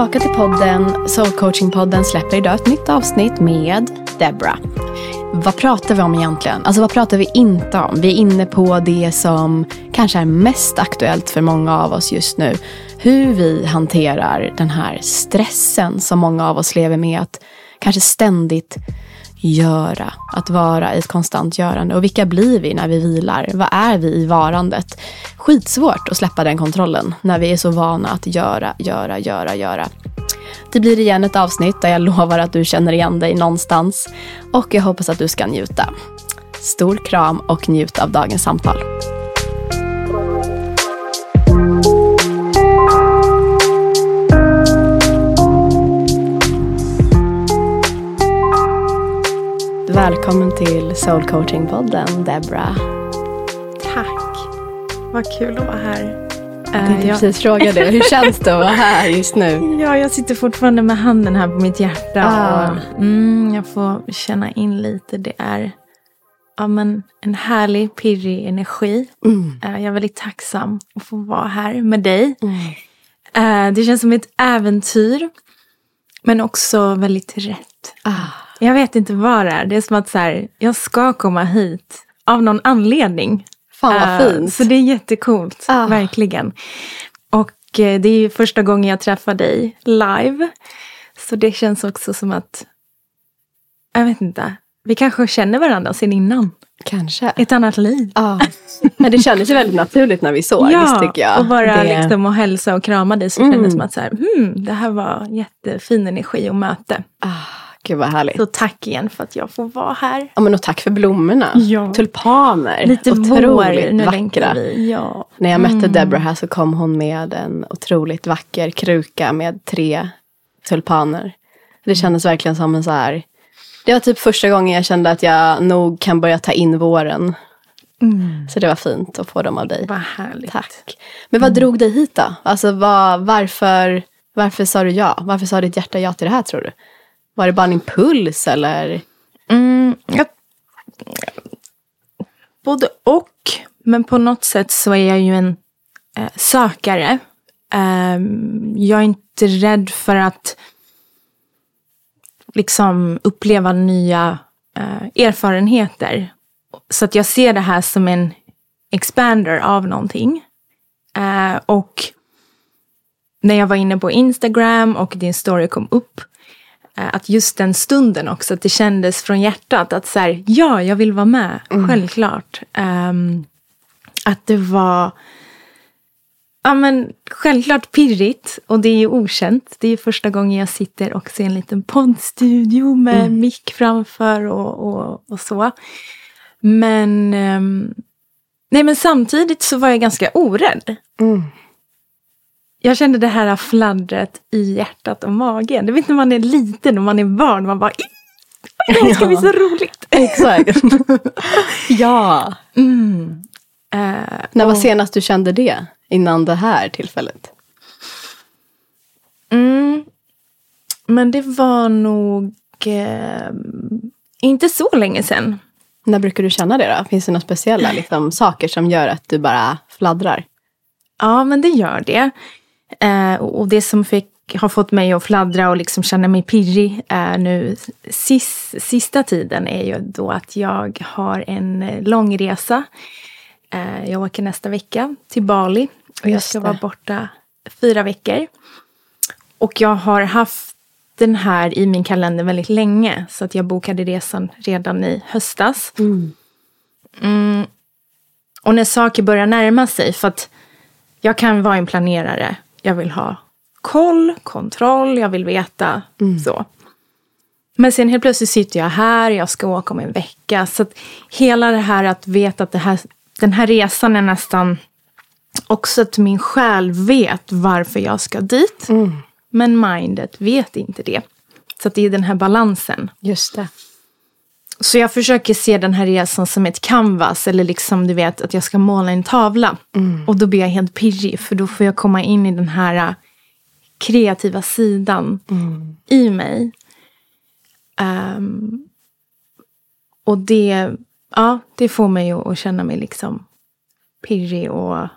tillbaka till podden. Soul Coaching-podden släpper idag ett nytt avsnitt med Debra. Vad pratar vi om egentligen? Alltså vad pratar vi inte om? Vi är inne på det som kanske är mest aktuellt för många av oss just nu. Hur vi hanterar den här stressen som många av oss lever med. Att kanske ständigt göra, att vara i ett konstant görande. Och vilka blir vi när vi vilar? Vad är vi i varandet? Skitsvårt att släppa den kontrollen när vi är så vana att göra, göra, göra, göra. Det blir igen ett avsnitt där jag lovar att du känner igen dig någonstans. Och jag hoppas att du ska njuta. Stor kram och njut av dagens samtal. Välkommen till Soul Coaching-podden, Debra. Tack. Vad kul att vara här. Jag tänkte jag... precis fråga det. Hur känns det att vara här just nu? Ja, jag sitter fortfarande med handen här på mitt hjärta. Ah. Och, mm, jag får känna in lite. Det är ja, men, en härlig, pirrig energi. Mm. Jag är väldigt tacksam att få vara här med dig. Mm. Det känns som ett äventyr. Men också väldigt rätt. Ah. Jag vet inte vad det är. Det är som att så här, jag ska komma hit av någon anledning. Fan vad uh, fint. Så det är jättecoolt, ah. verkligen. Och uh, det är ju första gången jag träffar dig live. Så det känns också som att, jag vet inte, vi kanske känner varandra sen innan. Kanske. Ett annat liv. Ja. Men det kändes ju väldigt naturligt när vi sågs ja, tycker jag. och bara det... liksom att hälsa och krama dig så mm. kändes det som att så här, hmm, det här var jättefin energi och möte. Ah. Gud vad härligt. Så tack igen för att jag får vara här. Ja, men och tack för blommorna. Ja. Tulpaner. Lite otroligt vår, vackra. Vi. Ja. När jag mötte mm. Deborah här så kom hon med en otroligt vacker kruka med tre tulpaner. Det kändes verkligen som en så här. Det var typ första gången jag kände att jag nog kan börja ta in våren. Mm. Så det var fint att få dem av dig. Vad härligt. Tack. Men vad mm. drog dig hit då? Alltså vad, varför, varför sa du ja? Varför sa ditt hjärta ja till det här tror du? Var det bara en impuls eller? Mm, jag, både och. Men på något sätt så är jag ju en eh, sökare. Eh, jag är inte rädd för att liksom uppleva nya eh, erfarenheter. Så att jag ser det här som en expander av någonting. Eh, och när jag var inne på Instagram och din story kom upp att just den stunden också, att det kändes från hjärtat att så här, ja, jag vill vara med, mm. självklart. Um, att det var ja, men, självklart pirrigt och det är ju okänt. Det är första gången jag sitter också i en liten poddstudio med mm. mick framför och, och, och, så. Men, um, nej, men samtidigt så var jag ganska orädd. Mm. Jag kände det här fladdret i hjärtat och magen. Du vet när man är liten och man är barn, man bara det ska bli så roligt. Exakt. ja. Mm. Uh, När var och... senast du kände det? Innan det här tillfället? Mm. Men det var nog eh, inte så länge sedan. När brukar du känna det då? Finns det några speciella liksom, saker som gör att du bara fladdrar? Ja, men det gör det. Eh, och det som fick, har fått mig att fladdra och liksom känna mig pirrig eh, nu sis, sista tiden är ju då att jag har en lång resa. Eh, jag åker nästa vecka till Bali och jag ska vara borta fyra veckor. Och jag har haft den här i min kalender väldigt länge. Så att jag bokade resan redan i höstas. Mm. Mm. Och när saker börjar närma sig, för att jag kan vara en planerare jag vill ha koll, kontroll, jag vill veta mm. så. Men sen helt plötsligt sitter jag här, jag ska åka om en vecka. Så att hela det här att veta att det här, den här resan är nästan också att min själ vet varför jag ska dit. Mm. Men mindet vet inte det. Så att det är den här balansen. Just det. Så jag försöker se den här resan som ett canvas. Eller liksom du vet att jag ska måla en tavla. Mm. Och då blir jag helt pirrig. För då får jag komma in i den här äh, kreativa sidan mm. i mig. Um, och det, ja, det får mig att, att känna mig liksom pirrig och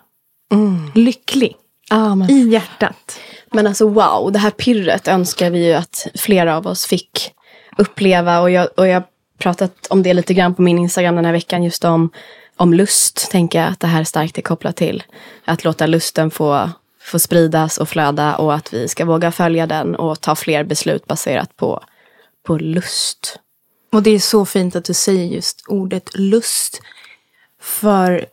mm. lycklig. Ah, men... I hjärtat. Men alltså wow, det här pirret önskar vi ju att flera av oss fick uppleva. Och jag, och jag pratat om det lite grann på min Instagram den här veckan. Just om, om lust, tänker jag att det här starkt är kopplat till. Att låta lusten få, få spridas och flöda och att vi ska våga följa den och ta fler beslut baserat på, på lust. Och det är så fint att du säger just ordet lust. För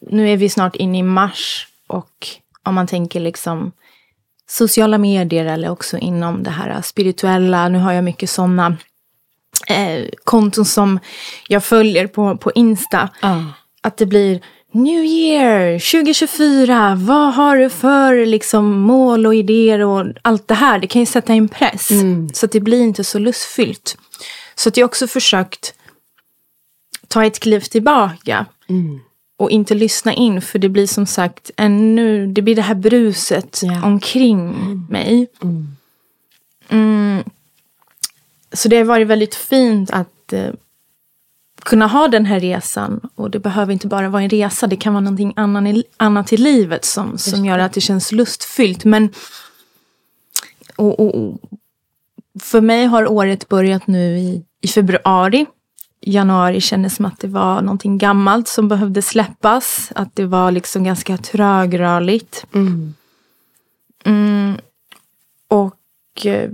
nu är vi snart inne i mars och om man tänker liksom sociala medier eller också inom det här spirituella. Nu har jag mycket sådana eh, konton som jag följer på, på Insta. Ah. Att det blir New year 2024. Vad har du för liksom, mål och idéer och allt det här? Det kan ju sätta en press. Mm. Så att det blir inte så lustfyllt. Så att jag också försökt ta ett kliv tillbaka. Mm. Och inte lyssna in, för det blir som sagt ännu, det blir det här bruset Ja. omkring mig. Så det har varit väldigt fint att eh, kunna ha den här resan. Och det behöver inte bara vara en resa, det kan vara någonting annan i, annat i livet som, som gör att det känns lustfyllt. Men och, och, och, för mig har året börjat nu i, i februari. Januari kändes som att det var någonting gammalt som behövde släppas. Att det var liksom ganska trögrörligt. Mm. Mm. Och, eh,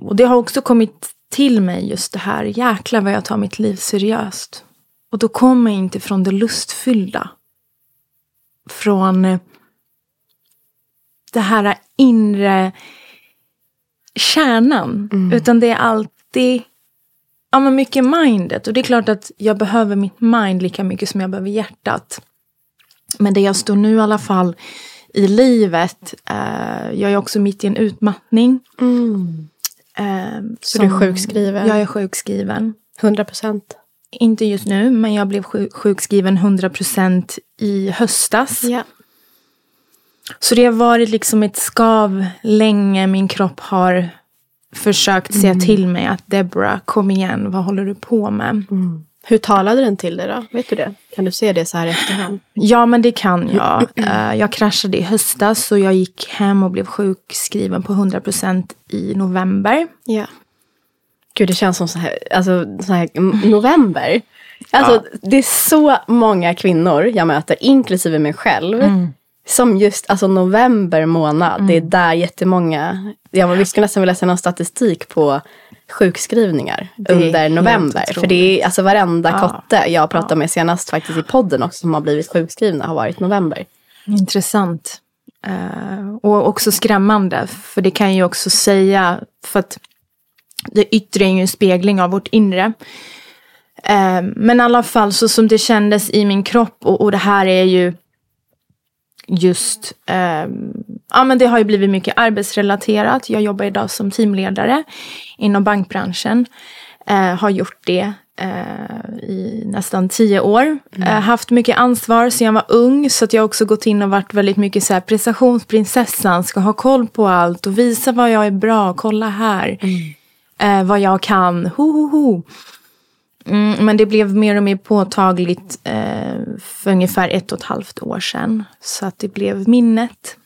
och det har också kommit till mig just det här, jäklar vad jag tar mitt liv seriöst. Och då kommer jag inte från det lustfyllda. Från eh, det här inre kärnan. Utan det är alltid ja, men mycket mindet. Och det är klart att jag behöver mitt mind lika mycket som jag behöver hjärtat. Men det jag står nu i alla fall i livet. Eh, jag är också mitt i en utmattning. Mm. Eh, Så du är sjukskriven? Jag är sjukskriven. 100 procent? Inte just nu, men jag blev sjuk- sjukskriven 100% i höstas. Ja. Så det har varit liksom ett skav länge. Min kropp har försökt säga till mig att Deborah, kom igen, vad håller du på med? Hur talade den till dig då? Vet du det? Kan du se det så här efterhand? Ja, men det kan jag. Eh, Jag kraschade i höstas så jag gick hem och blev sjukskriven på 100% i november. Ja. Gud, det känns som så här, alltså, så här november. Alltså, det är så många kvinnor jag möter, inklusive mig själv. Som just alltså november månad, det är där jättemånga, jag vi skulle nästan vilja se någon statistik på sjukskrivningar under november. För det är alltså varenda Ja. kotte jag pratade med senast faktiskt i podden också som har blivit sjukskrivna har varit november. Intressant. Eh, och också skrämmande. För det kan ju också säga. För att det yttre är ju en spegling av vårt inre. Eh, men i alla fall så som det kändes i min kropp. Och, och det här är ju just. Eh, ja men det har ju blivit mycket arbetsrelaterat. Jag jobbar idag som teamledare inom bankbranschen. Eh, har gjort det eh, i nästan tio år. Eh, haft mycket ansvar sedan jag var ung. Så att jag har också gått in och varit väldigt mycket så här prestationsprinsessan. Ska ha koll på allt och visa vad jag är bra. Kolla här. Eh, vad jag kan. Ho, ho, ho. Mm, men det blev mer och mer påtagligt eh, för ungefär ett och ett halvt år sedan. Så att det blev minnet.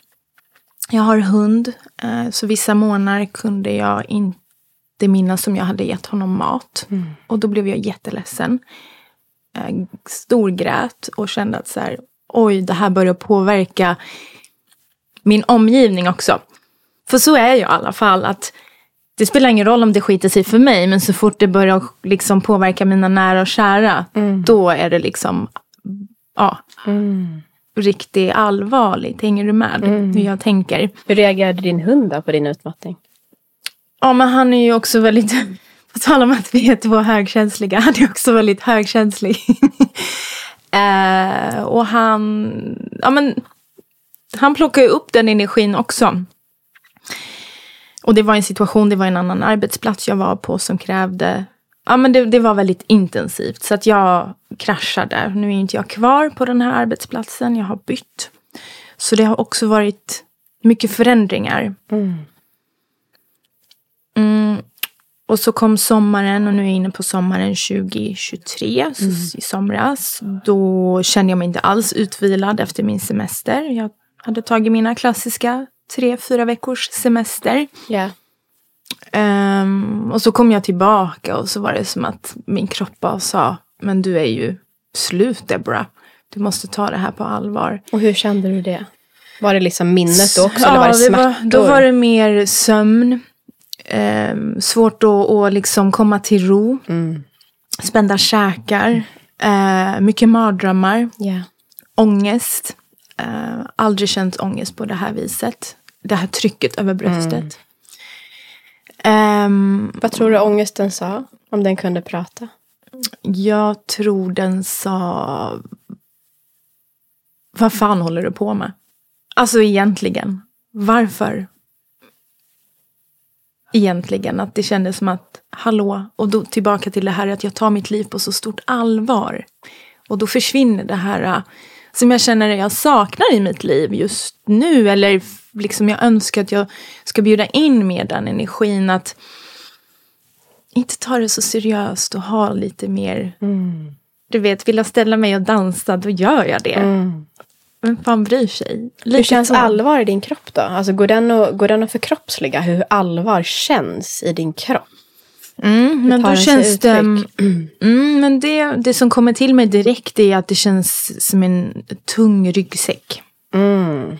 Jag har hund, eh, så vissa månader kunde jag inte minnas som jag hade gett honom mat. Och då blev jag jätteledsen. Eh, storgrät och kände att så här, oj, det här börjar påverka min omgivning också. För så är jag i alla fall. att det spelar ingen roll om det skiter sig för mig, men så fort det börjar liksom påverka mina nära och kära, då är det liksom, ja, riktigt allvarligt. Hänger du med hur jag tänker? Hur reagerade din hund då på din utmattning? Ja, men han är ju också väldigt, på tal om att vi är två högkänsliga, han är också väldigt högkänslig. eh, och han, ja men, han plockar ju upp den energin också. Och det var en situation, det var en annan arbetsplats jag var på som krävde Ja, men det, det var väldigt intensivt. Så att jag kraschade. Nu är inte jag kvar på den här arbetsplatsen. Jag har bytt. Så det har också varit mycket förändringar. Mm. Och så kom sommaren och nu är jag inne på sommaren 2023, så i somras. Då kände jag mig inte alls utvilad efter min semester. Jag hade tagit mina klassiska tre, fyra veckors semester. Ja. Ehm, och så kom jag tillbaka och så var det som att min kropp bara sa, men du är ju slut Deborah. Du måste ta det här på allvar. Och hur kände du det? Var det liksom minnet då också? Ja, eller var det det var, smärtor? då var det mer sömn. Ehm, svårt att, att liksom komma till ro. Mm. Spända käkar. Eh, mycket mardrömmar. Ja. Ångest. Eh, aldrig känt ångest på det här viset. Det här trycket över bröstet. Ehm, Vad tror du ångesten sa? Om den kunde prata? jag tror den sa... Vad fan håller du på med? Alltså egentligen. Varför? Egentligen att det kändes som att, hallå, och då tillbaka till det här att jag tar mitt liv på så stort allvar. Och då försvinner det här som jag känner att jag saknar i mitt liv just nu. Eller liksom jag önskar att jag ska bjuda in mer den energin. Att inte ta det så seriöst och ha lite mer... Du vet, vill jag ställa mig och dansa, då gör jag det. Vem fan bryr sig? Lite Hur känns så. allvar i din kropp då? Alltså går den, att, går den att förkroppsliga hur allvar känns i din kropp? Mm, men då känns det... Mm, men det, det som kommer till mig direkt är att det känns som en tung ryggsäck. Mm.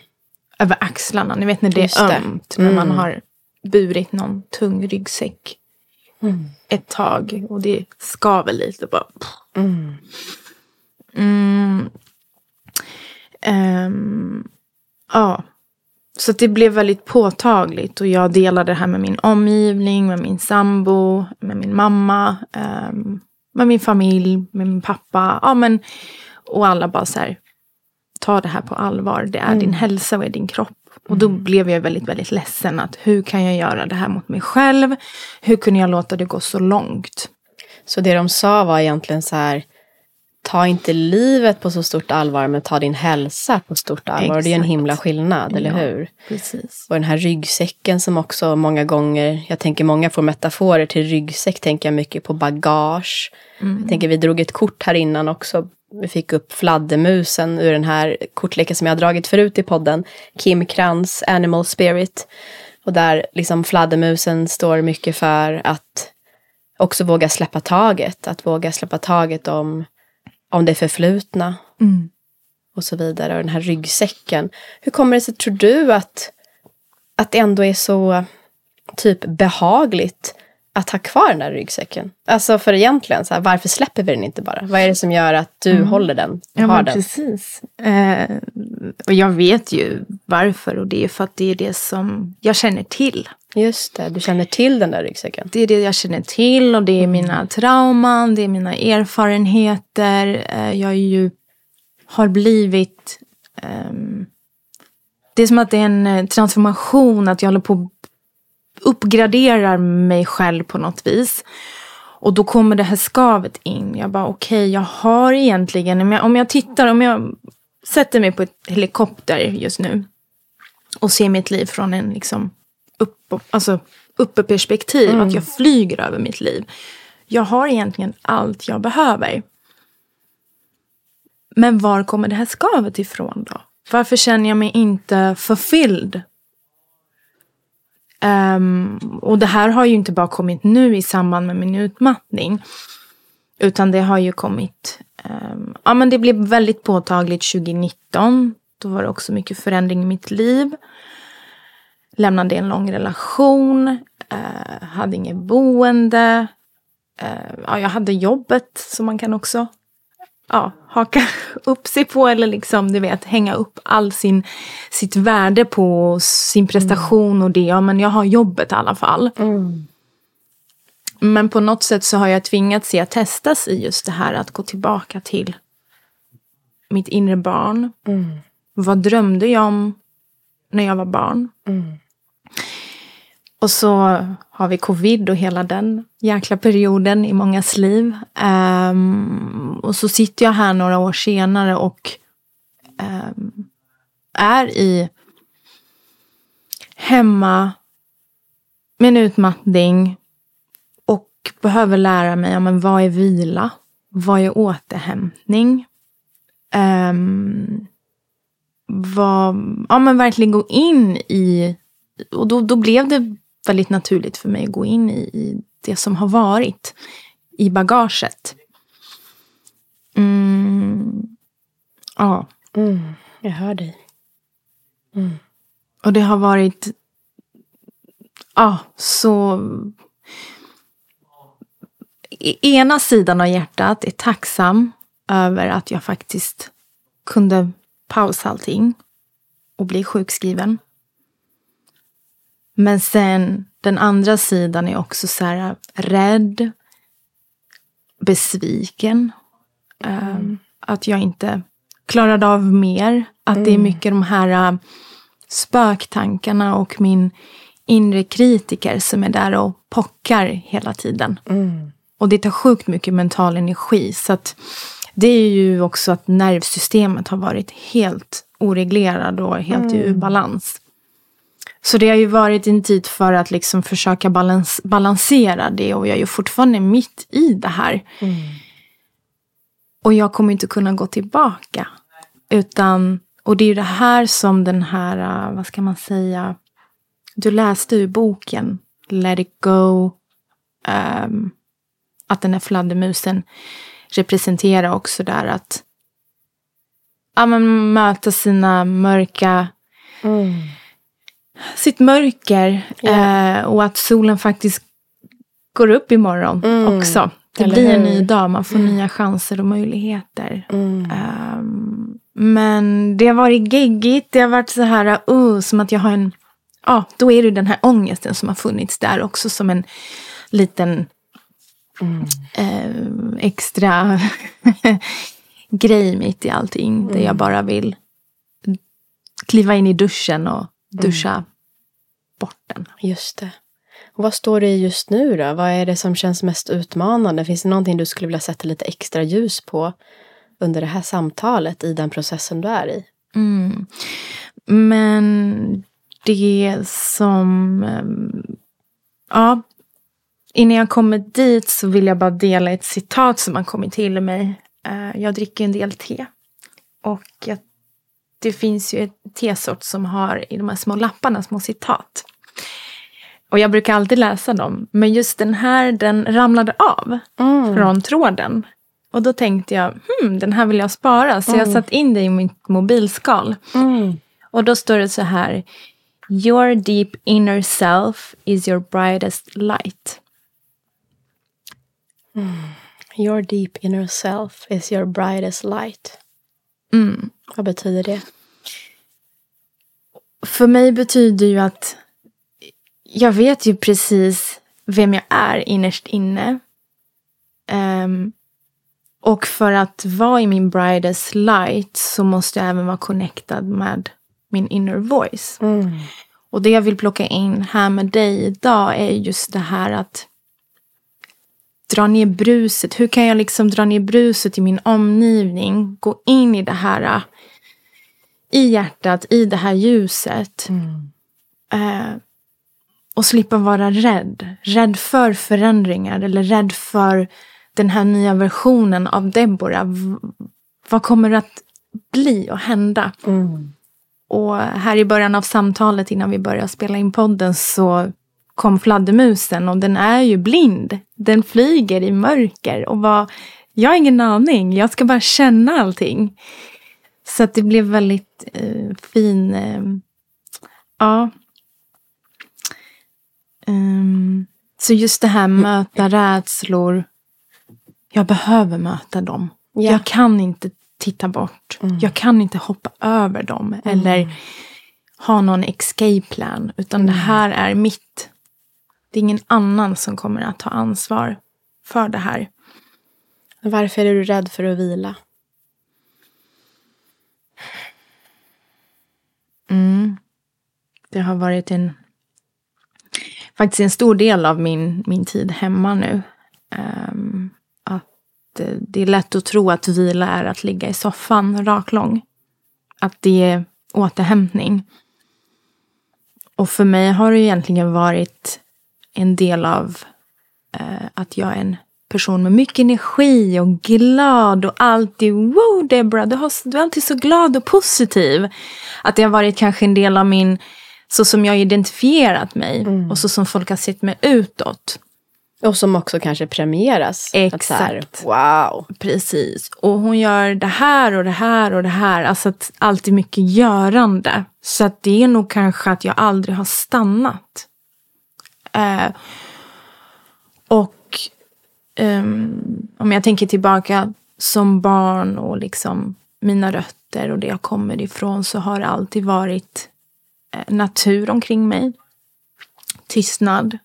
Över axlarna. Ni vet när det Just är ömt. När man har burit någon tung ryggsäck ett tag. Och det skaver lite. Bara. Mm. Ehm, ja. Så det blev väldigt påtagligt. Och jag delade det här med min omgivning, med min sambo, med min mamma, ehm, med min familj, med min pappa. Ja, men, och alla bara så här, ta det här på allvar. Det är din hälsa och är din kropp. Och då blev jag väldigt, väldigt ledsen. att Hur kan jag göra det här mot mig själv? Hur kunde jag låta det gå så långt? Så det de sa var egentligen så här, ta inte livet på så stort allvar, men ta din hälsa på stort allvar. Och det är en Exakt. himla skillnad, eller Ja. hur? Precis. Och den här ryggsäcken som också många gånger, jag tänker många får metaforer till ryggsäck, tänker jag mycket på bagage. Jag tänker vi drog ett kort här innan också. Vi fick upp fladdermusen ur den här kortleken som jag har dragit förut i podden. Kim Krantz, Animal Spirit. Och där liksom fladdermusen står mycket för att också våga släppa taget. Att våga släppa taget om, om det förflutna Mm. och så vidare. Och den här ryggsäcken. Hur kommer det sig, tror du, att, att det ändå är så typ behagligt att ha kvar den där ryggsäcken? Alltså för egentligen, så här, varför släpper vi den inte bara? Vad är det som gör att du håller den? Ja, har den? precis. Eh, och jag vet ju varför och det är för att det är det som jag känner till. Just det, du känner till den där ryggsäcken. Det är det jag känner till och det är mina trauman, det är mina erfarenheter. Eh, jag ju, har blivit... ehm, det är som att det är en eh, transformation, att jag håller på uppgraderar mig själv på något vis. Och då kommer det här skavet in. Jag bara okej, jag har egentligen, om jag, om jag tittar, om jag sätter mig på ett helikopter just nu och ser mitt liv från en liksom upp, alltså uppe perspektiv, att jag flyger över mitt liv. Jag har egentligen allt jag behöver. Men var kommer det här skavet ifrån då? Varför känner jag mig inte fulfilled? Um, och det här har ju inte bara kommit nu i samband med min utmattning. Utan det har ju kommit, um, ja men det blev väldigt påtagligt 2019. Då var det också mycket förändring i mitt liv. Lämnade en lång relation, uh, hade inget boende. Uh, ja, jag hade jobbet som man kan också ja, haka upp sig på eller liksom, du vet, hänga upp all sin, sitt värde på sin prestation och det. Ja, men jag har jobbet i alla fall. Men på något sätt så har jag tvingats se att testas i just det här att gå tillbaka till mitt inre barn. Vad drömde jag om när jag var barn? Och så har vi covid och hela den jäkla perioden i mångas liv. Um, och så sitter jag här några år senare och um, är i hemma med en utmattning och behöver lära mig ja, men vad är vila? Vad är återhämtning? Um, vad, ja, men verkligen gå in i... Och då, då blev det väldigt naturligt för mig att gå in i, i det som har varit i bagaget. Mm, ja. Mm, jag hör dig. Mm. Och det har varit ja, så... I ena sidan av hjärtat är tacksam över att jag faktiskt kunde pausa allting och bli sjukskriven. Men sen den andra sidan är också så här rädd, besviken. Mm. Um, att jag inte klarade av mer. Att mm. det är mm. mycket de här uh, spöktankarna och min inre kritiker som är där och pockar hela tiden. Mm. Och det tar sjukt mycket mental energi. Så att det är ju också att nervsystemet har varit helt oreglerad och helt mm. ur balans. Så det har ju varit en tid för att liksom försöka balans, balansera det och jag är ju fortfarande mitt i det här. Mm. Och jag kommer inte kunna gå tillbaka. Utan, och det är ju det här som den här, vad ska man säga, du läste ur boken Let it go. Um, att den här fladdermusen representerar också där att ja, men möta sina mörka mm. Sitt mörker yeah. eh, och att solen faktiskt går upp imorgon mm. också. Det Eller blir en ny dag, man får mm. nya chanser och möjligheter. Um, men det har varit geggigt, det har varit så här, uh, som att jag har en ja, då är det den här ångesten som har funnits där också som en liten mm. eh, extra grej mitt i allting. Mm. Där jag mm. bara vill kliva in i duschen och duscha mm. bort den. Just det. Och vad står det i just nu då? Vad är det som känns mest utmanande? Finns det någonting du skulle vilja sätta lite extra ljus på under det här samtalet i den processen du är i? Mm. Men det som... Ehm, ja, innan jag kommer dit så vill jag bara dela ett citat som har kommit till mig. Eh, jag dricker en del te. Och det finns ju ett tesort som har i de här små lapparna små citat. Och jag brukar alltid läsa dem. Men just den här, den ramlade av mm. från tråden. Och då tänkte jag, hmm, den här vill jag spara. Så mm. jag satt in det i mitt mobilskal. Mm. Och då står det så här. Your deep inner self is your brightest light. Mm. Your deep inner self is your brightest light. Mm. Vad betyder det? För mig betyder ju att jag vet ju precis vem jag är innerst inne. Um, och för att vara i min brightest light så måste jag även vara connectad med min inner voice. Mm. Och det jag vill plocka in här med dig idag är just det här att dra ner bruset. Hur kan jag liksom dra ner bruset i min omgivning? Gå in i det här i hjärtat, i det här ljuset. Mm. Eh, och slippa vara rädd. Rädd för förändringar eller rädd för den här nya versionen av Deborah. Vad kommer att bli och hända? Mm. Och här i början av samtalet innan vi började spela in podden så kom fladdermusen och den är ju blind. Den flyger i mörker och vad, jag har ingen aning. Jag ska bara känna allting. Så att det blev väldigt eh, fin, eh, ja. Um, så just det här möta rädslor. Jag behöver möta dem. Yeah. Jag kan inte titta bort. Mm. Jag kan inte hoppa över dem mm. eller ha någon escape plan. Utan mm. det här är mitt. Det är ingen annan som kommer att ta ansvar för det här. Varför är du rädd för att vila? Mm. Det har varit en faktiskt en stor del av min, min tid hemma nu. Um, att eh, det är lätt att tro att vila är att ligga i soffan raklång. Att det är återhämtning. Och för mig har det egentligen varit en del av eh, att jag är en person med mycket energi och glad och alltid wow Debra, du, har, du är alltid så glad och positiv. Att det har varit kanske en del av min, så som jag identifierat mig mm. och så som folk har sett mig utåt. Och som också kanske premieras. Exakt. Här, wow. Precis. Och hon gör det här och det här och det här. Alltså att alltid mycket görande. Så att det är nog kanske att jag aldrig har stannat. Eh, och um, om jag tänker tillbaka som barn och liksom mina rötter och det jag kommer ifrån så har det alltid varit eh, natur omkring mig. Tystnad.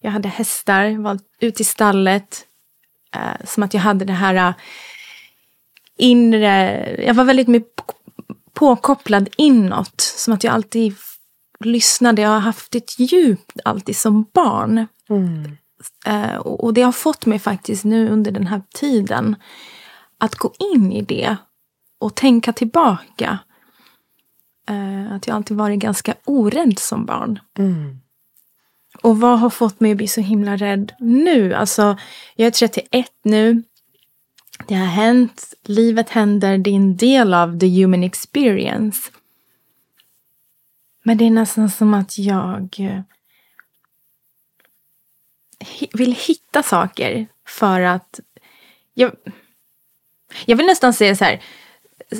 Jag hade hästar, var ute i stallet. Eh, som att jag hade det här eh, inre... Jag var väldigt mycket påkopplad inåt. Som att jag alltid lyssnade. Jag har haft ett djup alltid som barn. Mm. Eh, och det har fått mig faktiskt nu under den här tiden att gå in i det och tänka tillbaka. Eh, att jag alltid varit ganska orädd som barn. Mm. Och vad har fått mig att bli så himla rädd nu? Alltså, jag är 31 nu. Det har hänt, livet händer, det är en del av the human experience. Men det är nästan som att jag eh, vill hitta saker för att... Jag, jag vill nästan säga så här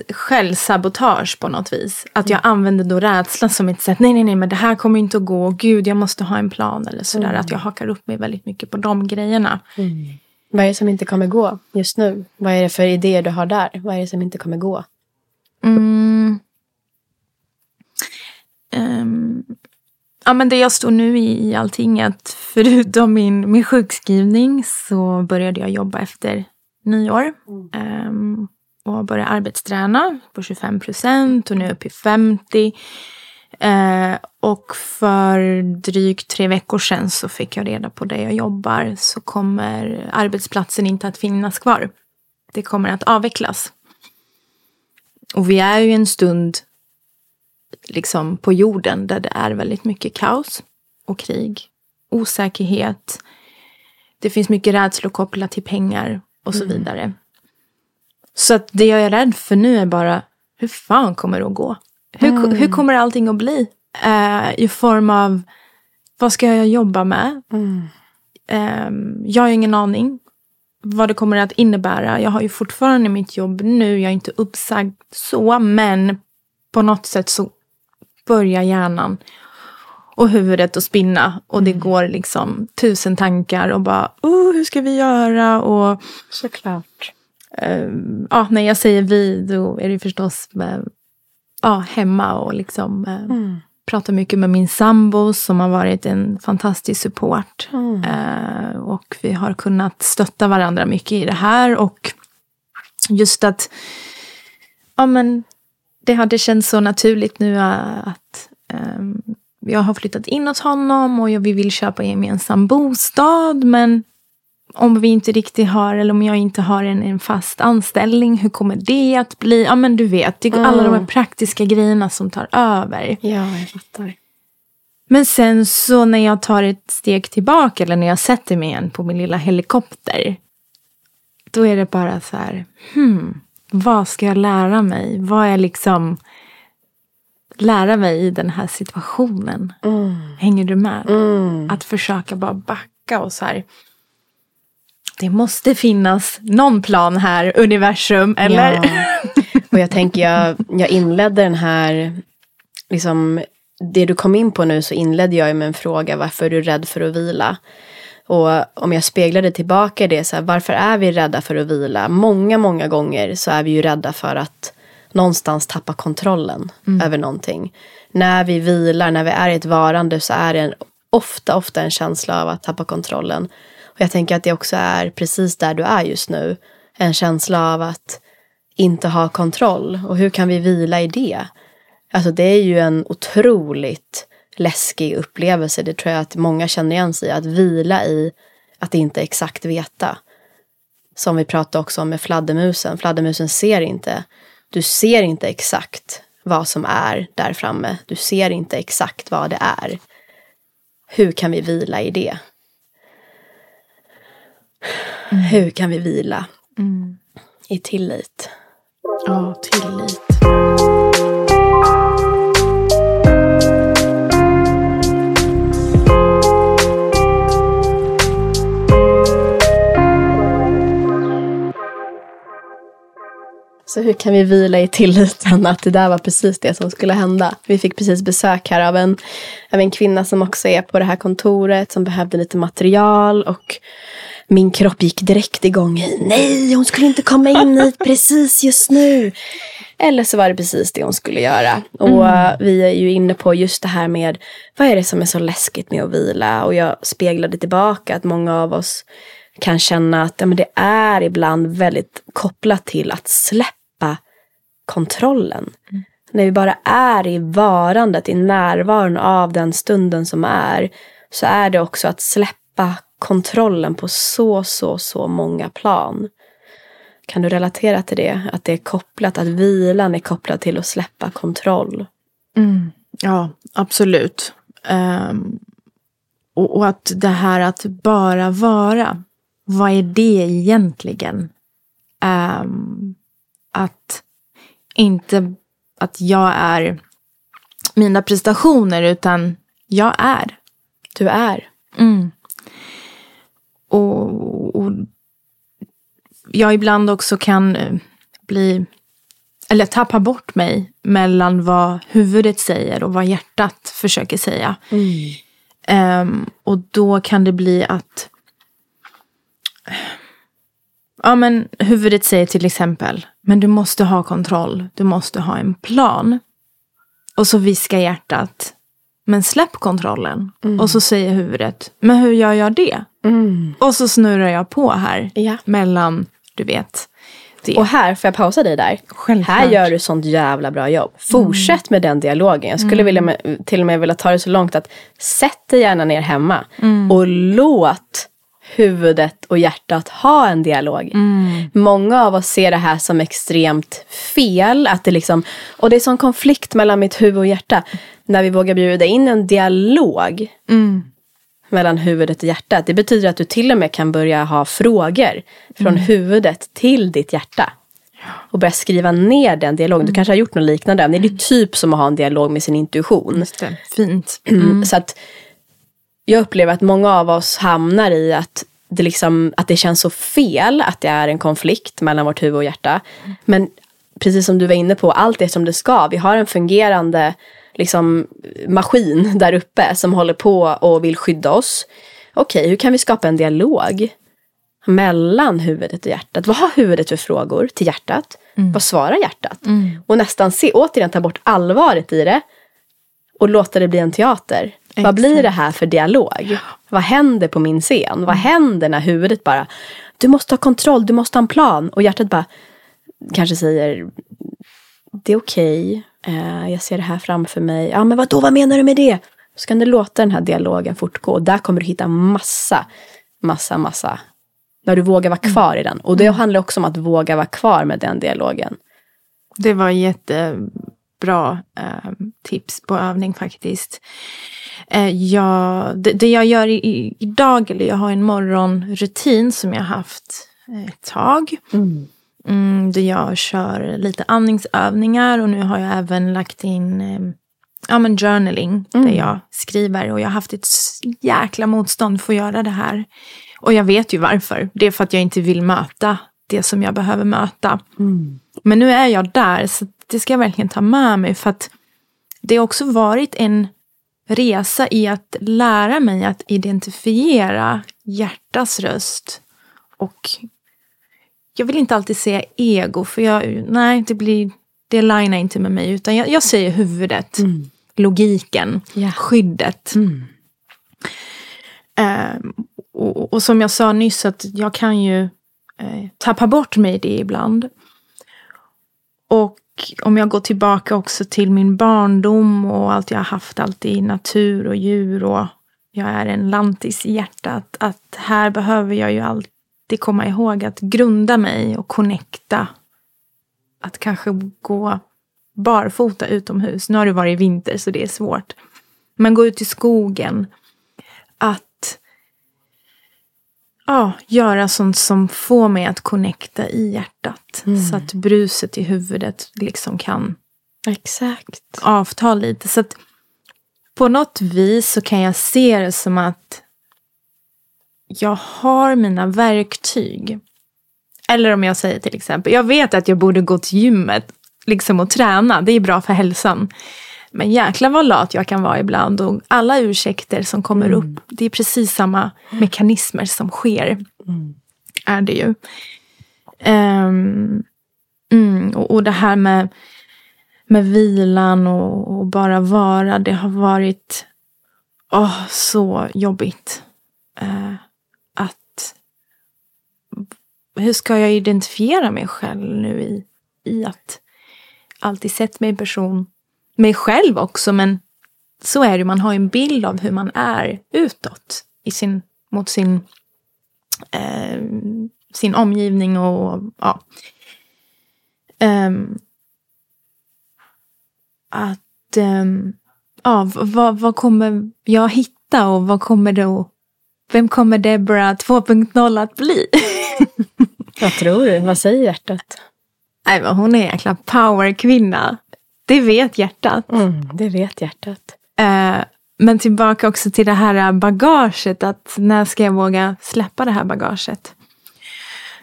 självsabotage på något vis. Att jag använder då rädsla som ett sätt. Nej, nej, nej, men det här kommer inte att gå. Gud, jag måste ha en plan eller sådär. Mm. Att jag hakar upp mig väldigt mycket på de grejerna. Mm. Vad är det som inte kommer gå just nu? Vad är det för idéer du har där? Vad är det som inte kommer gå? Mm. Um, Ja, men det jag står nu i, i allting är att förutom min, min sjukskrivning så började jag jobba efter nyår. Mm. Um, och började arbetsträna på 25 procent och nu är jag uppe i 50. Uh, och för drygt tre veckor sedan så fick jag reda på där jag jobbar så kommer arbetsplatsen inte att finnas kvar. Det kommer att avvecklas. Och vi är ju en stund liksom på jorden där det är väldigt mycket kaos och krig, osäkerhet. Det finns mycket rädslor kopplat till pengar och så mm. vidare. Så att det jag är rädd för nu är bara, hur fan kommer det att gå? Hur, mm. hur kommer allting att bli? Uh, I form av, vad ska jag jobba med? Mm. Um, jag har ingen aning vad det kommer att innebära. Jag har ju fortfarande mitt jobb nu, jag är inte uppsagd så, men på något sätt så börjar hjärnan och huvudet att spinna och det mm. går liksom tusen tankar och bara oh, hur ska vi göra? Och, Såklart. Uh, ja, när jag säger vi då är det förstås med, ja, hemma och liksom uh, mm. pratar mycket med min sambo som har varit en fantastisk support. Mm. Uh, och vi har kunnat stötta varandra mycket i det här och just att ja, men det hade känts så naturligt nu att um, jag har flyttat in hos honom och vi vill köpa en gemensam bostad. Men om vi inte riktigt har, eller om jag inte har en, en fast anställning, hur kommer det att bli? Ja men du vet, det är mm. alla de här praktiska grejerna som tar över. Ja, jag fattar. Men sen så när jag tar ett steg tillbaka, eller när jag sätter mig igen på min lilla helikopter. Då är det bara så här, hmm, vad ska jag lära mig? Vad är liksom lära mig i den här situationen? Mm. Hänger du med? Mm. Att försöka bara backa och så här. Det måste finnas någon plan här, universum, eller? Ja. Och jag tänker, jag, jag inledde den här, liksom, det du kom in på nu så inledde jag med en fråga, varför är du rädd för att vila? Och om jag speglade tillbaka det, så här, varför är vi rädda för att vila? Många, många gånger så är vi ju rädda för att någonstans tappa kontrollen mm. över någonting. När vi vilar, när vi är i ett varande så är det en, ofta, ofta en känsla av att tappa kontrollen. Och jag tänker att det också är precis där du är just nu. En känsla av att inte ha kontroll. Och hur kan vi vila i det? Alltså det är ju en otroligt läskig upplevelse. Det tror jag att många känner igen sig i. Att vila i att inte exakt veta. Som vi pratade också om med fladdermusen. Fladdermusen ser inte. Du ser inte exakt vad som är där framme. Du ser inte exakt vad det är. Hur kan vi vila i det? Hur kan vi vila Mm. i tillit? Ja, tillit. Så hur kan vi vila i tilliten att det där var precis det som skulle hända? Vi fick precis besök här av en, av en kvinna som också är på det här kontoret som behövde lite material och min kropp gick direkt igång i nej, hon skulle inte komma in hit precis just nu. Eller så var det precis det hon skulle göra. Och eh, vi är ju inne på just det här med vad är det som är så läskigt med att vila? Och jag speglade tillbaka att många av oss kan känna att ja, men det är ibland väldigt kopplat till att släppa kontrollen. När vi bara är i varandet, i närvaron av den stunden som är, så är det också att släppa kontrollen på så, så, så många plan. Kan du relatera till det? Att det är kopplat, att vilan är kopplad till att släppa kontroll. Mm. Ja, absolut. Ehm, och, och att det här att bara vara, vad är det egentligen? Ehm, att inte att jag är mina prestationer, utan jag är. Du är. Mm. Och, och jag ibland också kan eh, bli, eller tappa bort mig mellan vad huvudet säger och vad hjärtat försöker säga. Ehm, och då kan det bli att Ja men huvudet säger till exempel, men du måste ha kontroll, du måste ha en plan. Och så viskar hjärtat, men släpp kontrollen. Och så säger huvudet, men hur gör jag det? Och så snurrar jag på här Ja. mellan, du vet, det. Och här, får jag pausa dig där? Självklart. Här gör du sånt jävla bra jobb. Fortsätt med den dialogen. Jag skulle vilja med, till och med vilja ta det så långt att sätt dig gärna ner hemma och låt huvudet och hjärtat ha en dialog. Många av oss ser det här som extremt fel. Att det liksom, och det är sån konflikt mellan mitt huvud och hjärta. När vi vågar bjuda in en dialog Mm. mellan huvudet och hjärtat. Det betyder att du till och med kan börja ha frågor från huvudet till ditt hjärta. Och börja skriva ner den dialogen. Du kanske har gjort något liknande. Det är typ som att ha en dialog med sin intuition. Just det. Fint. Så att jag upplever att många av oss hamnar i att det, liksom, att det känns så fel att det är en konflikt mellan vårt huvud och hjärta. Men precis som du var inne på, allt är som det ska. Vi har en fungerande liksom, maskin där uppe som håller på och vill skydda oss. Okej, hur kan vi skapa en dialog mellan huvudet och hjärtat? Vad har huvudet för frågor till hjärtat? Vad svarar hjärtat? Och nästan se, återigen ta bort allvaret i det och låta det bli en teater. Vad blir det här för dialog? Vad händer på min scen? Vad händer när huvudet bara, du måste ha kontroll, du måste ha en plan. Och hjärtat bara kanske säger, det är okej, eh, jag ser det här framför mig. Ja men vadå, vad menar du med det? Så kan du låta den här dialogen fortgå. Och där kommer du hitta massa, massa, massa. När du vågar vara kvar i den. Och det handlar också om att våga vara kvar med den dialogen. Det var jättebra eh, tips på övning faktiskt. Eh, jag, det, det jag gör i, idag, eller jag har en morgonrutin som jag haft ett tag. Mm, där jag kör lite andningsövningar och nu har jag även lagt in eh, ja, men journaling. Där jag skriver och jag har haft ett jäkla motstånd för att göra det här. Och jag vet ju varför. Det är för att jag inte vill möta det som jag behöver möta. Men nu är jag där så det ska jag verkligen ta med mig. För att det har också varit en resa i att lära mig att identifiera hjärtas röst och jag vill inte alltid säga ego, för jag, nej, det blir, det linar inte med mig, utan jag, jag säger huvudet, logiken, Ja. skyddet. Eh, och, och som jag sa nyss, att jag kan ju eh, tappa bort mig i det ibland. Och om jag går tillbaka också till min barndom och allt jag har haft alltid i natur och djur och jag är en lantis i hjärtat. Att här behöver jag ju alltid komma ihåg att grunda mig och connecta. Att kanske gå barfota utomhus. Nu har det varit vinter så det är svårt. Men gå ut i skogen. Att ja, göra sånt som får mig att connecta i hjärtat. Mm. Så att bruset i huvudet liksom kan Exakt. avta lite. Så att på något vis så kan jag se det som att jag har mina verktyg. Eller om jag säger till exempel, jag vet att jag borde gå till gymmet liksom och träna, det är bra för hälsan. Men jäklar vad lat jag kan vara ibland och alla ursäkter som kommer Mm. upp, det är precis samma mekanismer som sker. Mm. Är det ju. Ehm, mm, och, och det här med, med vilan och, och bara vara, det har varit åh, så jobbigt. Eh, att hur ska jag identifiera mig själv nu i, i att alltid sett mig person, mig själv också, men så är det, man har en bild av hur man är utåt i sin, mot sin, eh, sin omgivning och ja. Ehm, att, ehm, ja, vad, vad kommer jag hitta och vad kommer att, vem kommer Debra 2.0 att bli? Vad tror du? Vad säger hjärtat? Nej, men hon är en jäkla powerkvinna. Det vet hjärtat. Mm, det vet hjärtat. Eh, men tillbaka också till det här bagaget. Att när ska jag våga släppa det här bagaget?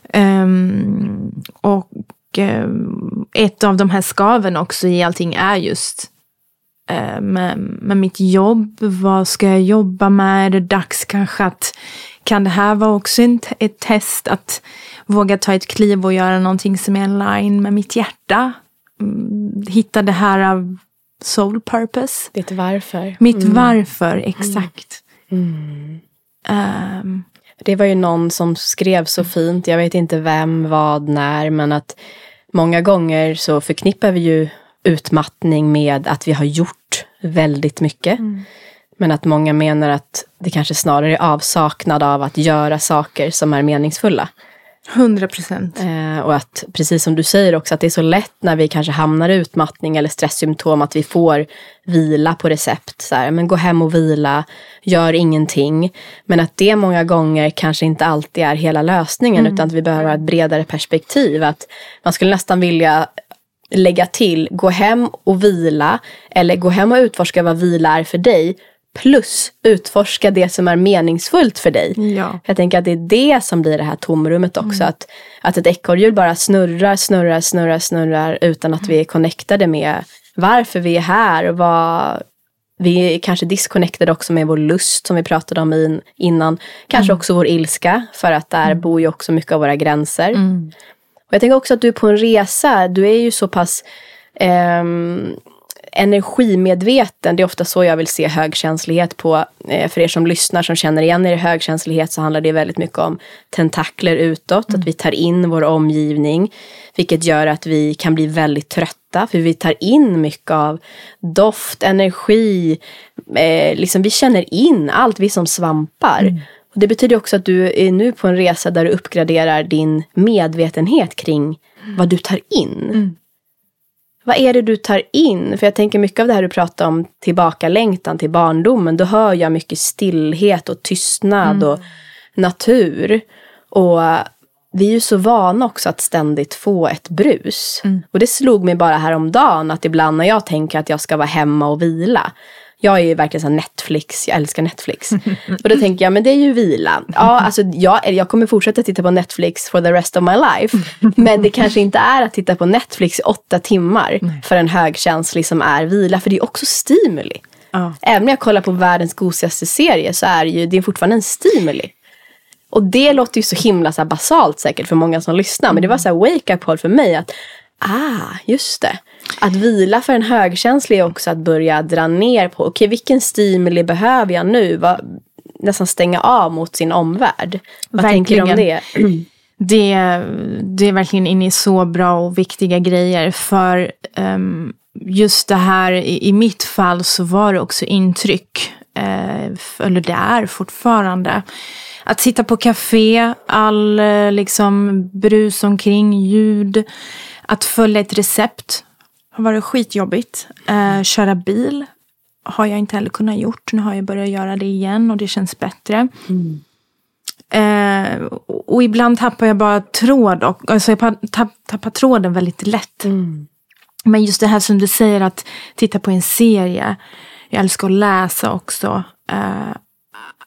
Ehm, och ehm, ett av de här skaven också i allting är just eh, med, med mitt jobb. Vad ska jag jobba med? Är det dags kanske att kan det här vara också en, ett test att våga ta ett kliv och göra någonting som är in line med mitt hjärta? Mm, hitta det här av soul purpose. Du varför? Mitt varför, exakt. Mm. Ehm, Det var ju någon som skrev så fint, jag vet inte vem, vad, när, men att många gånger så förknippar vi ju utmattning med att vi har gjort väldigt mycket. Men att många menar att det kanske snarare är avsaknad av att göra saker som är meningsfulla. 100 procent. Eh, och att, precis som du säger också, att det är så lätt när vi kanske hamnar i utmattning eller stresssymptom att vi får vila på recept. Så här, men gå hem och vila, gör ingenting. Men att det många gånger kanske inte alltid är hela lösningen utan att vi behöver ha ett bredare perspektiv. Att man skulle nästan vilja lägga till, gå hem och vila eller gå hem och utforska vad vila är för dig. Plus utforska det som är meningsfullt för dig. Ja. Jag tänker att det är det som blir det här tomrummet också. Att, att ett ekorrhjul bara snurrar, snurrar, snurrar, snurrar utan att vi är connectade med varför vi är här och vad vi är kanske disconnected också med vår lust som vi pratade om in, innan. Kanske också vår ilska för att där bor ju också mycket av våra gränser. Och jag tänker också att du är på en resa, du är ju så pass ehm, energimedveten. Det är ofta så jag vill se högkänslighet på. Eh, för er som lyssnar som känner igen er i högkänslighet så handlar det väldigt mycket om tentakler utåt. Att vi tar in vår omgivning. Vilket gör att vi kan bli väldigt trötta. För vi tar in mycket av doft, energi. Eh, liksom vi känner in allt, vi som svampar. Och det betyder också att du är nu på en resa där du uppgraderar din medvetenhet kring vad du tar in. Vad är det du tar in? För jag tänker mycket av det här du pratar om tillbakalängtan till barndomen. Då hör jag mycket stillhet och tystnad och natur. Och vi är ju så vana också att ständigt få ett brus. Och det slog mig bara häromdagen att ibland när jag tänker att jag ska vara hemma och vila. Jag är ju verkligen så Netflix, jag älskar Netflix. Och då tänker jag, men det är ju vila. Ja, alltså jag, jag kommer fortsätta titta på Netflix for the rest of my life. Men det kanske inte är att titta på Netflix i åtta timmar för en högkänslig som är vila. För det är också stimuli. Ja. Även om jag kollar på världens gosigaste serie så är det ju det är fortfarande en stimuli. Och det låter ju så himla så basalt säkert för många som lyssnar. Men det var så här wake up call för mig att ah, just det. Att vila för en högkänslig är också att börja dra ner på, okej vilken stimuli behöver jag nu? Vad, nästan stänga av mot sin omvärld. Vad tänker du om det? Verkligen. Det, det är verkligen inne i så bra och viktiga grejer. För ehm, just det här, i, i mitt fall så var det också intryck. F- eller det är fortfarande. Att sitta på café, all eh, liksom brus omkring, ljud. Att följa ett recept har varit skitjobbigt. Eh, köra bil har jag inte heller kunnat gjort. Nu har jag börjat göra det igen och det känns bättre. Eh, och ibland tappar jag bara tråd. Och, alltså jag tapp, tappar tråden väldigt lätt. Mm. Men just det här som du säger att titta på en serie. Jag älskar att läsa också. Eh,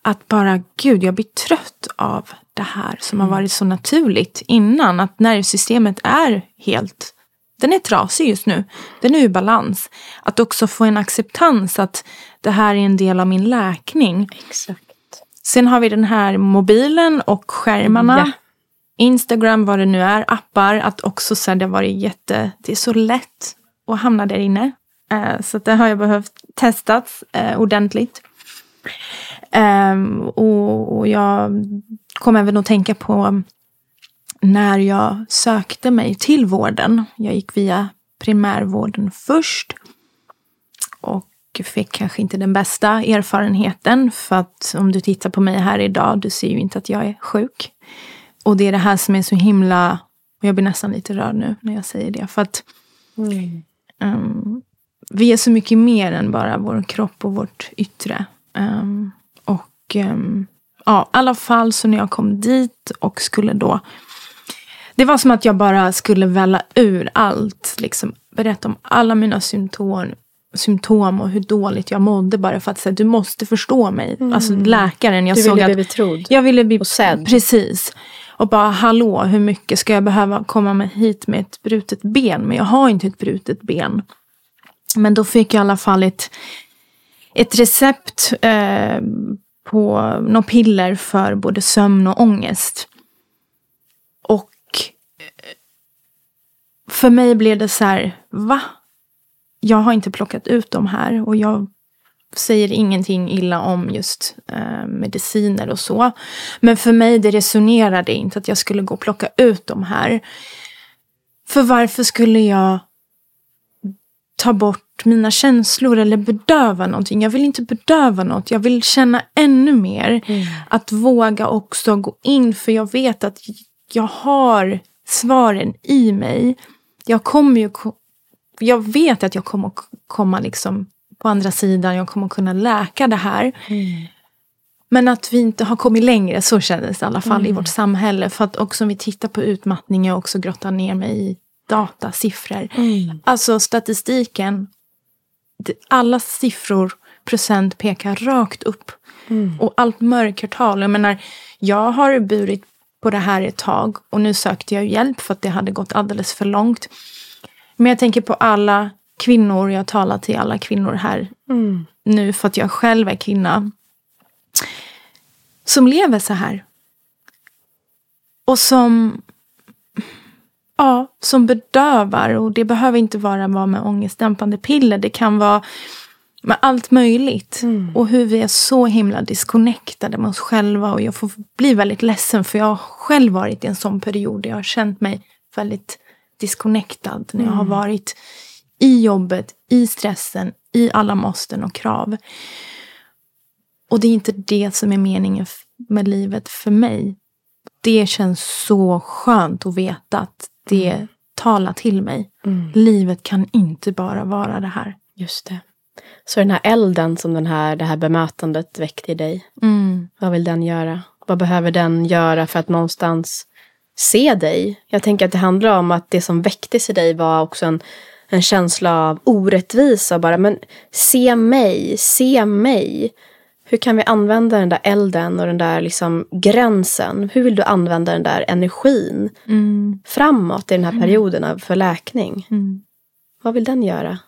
att bara, gud, jag blir trött av det här som har varit så naturligt innan. Att nervsystemet är helt, den är trasig just nu. Den är ur balans. Att också få en acceptans att det här är en del av min läkning. Exakt. Sen har vi den här mobilen och skärmarna. Ja. Instagram, vad det nu är, appar. Att också så här, det har varit jätte, det är så lätt att hamna där inne. Eh, så det har jag behövt testas eh, ordentligt. Ehm, och, och jag kom även att tänka på när jag sökte mig till vården. Jag gick via primärvården först. Och fick kanske inte den bästa erfarenheten. För att om du tittar på mig här idag, du ser ju inte att jag är sjuk. Och det är det här som är så himla, och jag blir nästan lite rörd nu när jag säger det. För att um, vi är så mycket mer än bara vår kropp och vårt yttre. Um, och um, ja, i alla fall så när jag kom dit och skulle då det var som att jag bara skulle välla ur allt. Liksom, berätta om alla mina symptom, symptom och hur dåligt jag mådde. Bara för att säga, du måste förstå mig. Alltså läkaren. Jag Du såg ville att, bli betrodd. jag ville bli och sedd. Precis. Och bara, hallå, hur mycket ska jag behöva komma med hit med ett brutet ben? Men jag har inte ett brutet ben. Men då fick jag i alla fall ett, ett recept eh, på några piller för både sömn och ångest. Och eh, för mig blev det så här, va? Jag har inte plockat ut de här och jag säger ingenting illa om just eh, mediciner och så. Men för mig det resonerade inte att jag skulle gå och plocka ut de här. För varför skulle jag ta bort mina känslor eller bedöva någonting? Jag vill inte bedöva något. Jag vill känna ännu mer. Att våga också gå in för jag vet att jag har svaren i mig. Jag kommer ju jag vet att jag kommer komma liksom på andra sidan. Jag kommer kunna läka det här. Men att vi inte har kommit längre, så kändes det i alla fall i vårt samhälle. För att också om vi tittar på utmattning, jag också grottar ner mig i data, siffror. Alltså statistiken, alla siffror, procent pekar rakt upp. Och allt mörkertal, jag menar, jag har burit på det här ett tag och nu sökte jag hjälp för att det hade gått alldeles för långt. Men jag tänker på alla kvinnor, jag talar till alla kvinnor här nu för att jag själv är kvinna. Som lever så här. Och som, ja, som bedövar. Och det behöver inte vara vara med ångestdämpande piller. Det kan vara med allt möjligt. Och hur vi är så himla disconnectade med oss själva. Och jag får bli väldigt ledsen för jag har själv varit i en sån period. där Jag har känt mig väldigt disconnectad. När jag har varit i jobbet, i stressen, i alla måsten och krav. Och det är inte det som är meningen med livet för mig. Det känns så skönt att veta att det talar till mig. Livet kan inte bara vara det här. Just det. Så den här elden som den här, det här bemötandet väckte i dig. Vad vill den göra? Vad behöver den göra för att någonstans se dig? Jag tänker att det handlar om att det som väcktes i dig var också en, en känsla av orättvisa. Bara, men se mig, se mig. Hur kan vi använda den där elden och den där liksom gränsen? Hur vill du använda den där energin framåt i den här perioden av för läkning? Vad vill den göra?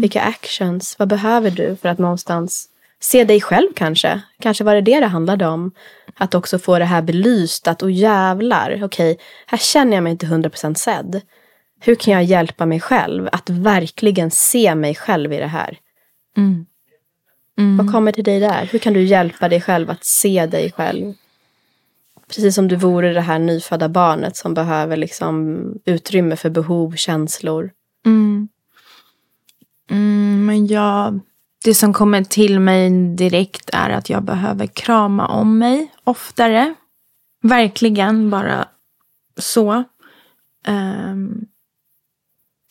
Vilka actions? Vad behöver du för att någonstans se dig själv kanske? Kanske var det det det handlade om. Att också få det här belyst. Att oh jävlar, okej, här känner jag mig inte 100% sedd. Hur kan jag hjälpa mig själv att verkligen se mig själv i det här? Vad kommer till dig där? Hur kan du hjälpa dig själv att se dig själv? Precis som du vore det här nyfödda barnet som behöver liksom utrymme för behov, känslor. Mm, men jag, det som kommer till mig direkt är att jag behöver krama om mig oftare. Verkligen bara så. Ehm,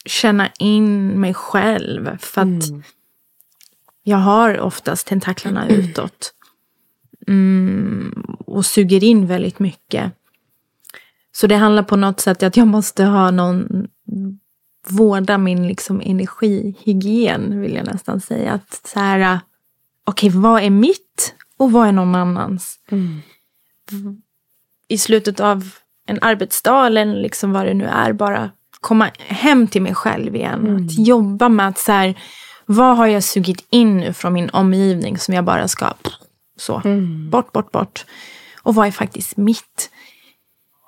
känna in mig själv. För att jag har oftast tentaklarna utåt. mm, och suger in väldigt mycket. Så det handlar på något sätt att jag måste ha någon vårda min liksom energihygien vill jag nästan säga. Att så här, okej okay, vad är mitt och vad är någon annans? Mm. I slutet av en arbetsdag eller liksom vad det nu är, bara komma hem till mig själv igen. Mm. Att jobba med att så här, vad har jag sugit in nu från min omgivning som jag bara ska så, mm. bort, bort, bort. Och vad är faktiskt mitt?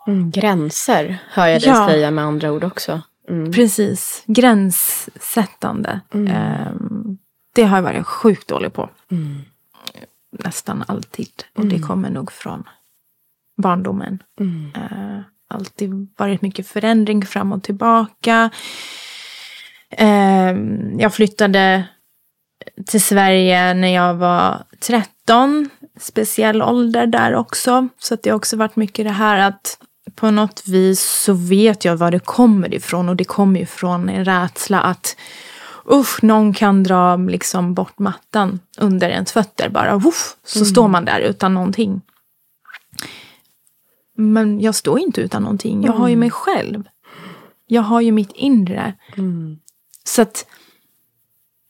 Mm, gränser hör jag dig ja. säga med andra ord också. Mm. Precis, gränssättande. Um, det har jag varit sjukt dålig på. Mm. Nästan alltid. Och det mm. kommer nog från barndomen. Uh, alltid varit mycket förändring fram och tillbaka. Uh, jag flyttade till Sverige när jag var 13. Speciell ålder där också. Så det har också varit mycket det här att på något vis så vet jag var det kommer ifrån och det kommer ifrån en rädsla att usch, någon kan dra liksom bort mattan under ens fötter bara. Uff, så mm. står man där utan någonting. Men jag står inte utan någonting. Jag har ju mm. mig själv. Jag har ju mitt inre. Mm. Så att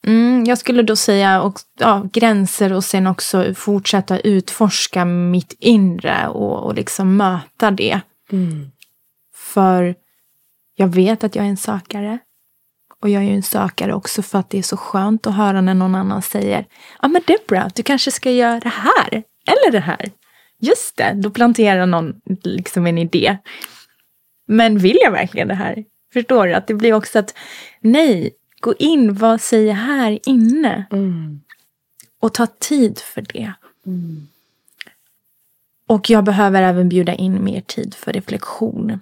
mm, jag skulle då säga och, ja, gränser och sen också fortsätta utforska mitt inre och, och liksom möta det. Mm. För jag vet att jag är en sökare. Och jag är ju en sökare också för att det är så skönt att höra när någon annan säger Ja ah, men Debra, du kanske ska göra det här. Eller det här. Just det, då planterar någon liksom en idé. Men vill jag verkligen det här? Förstår du? Att det blir också att nej, gå in, vad säger här inne? Mm. Och ta tid för det. Mm. Och jag behöver även bjuda in mer tid för reflektion.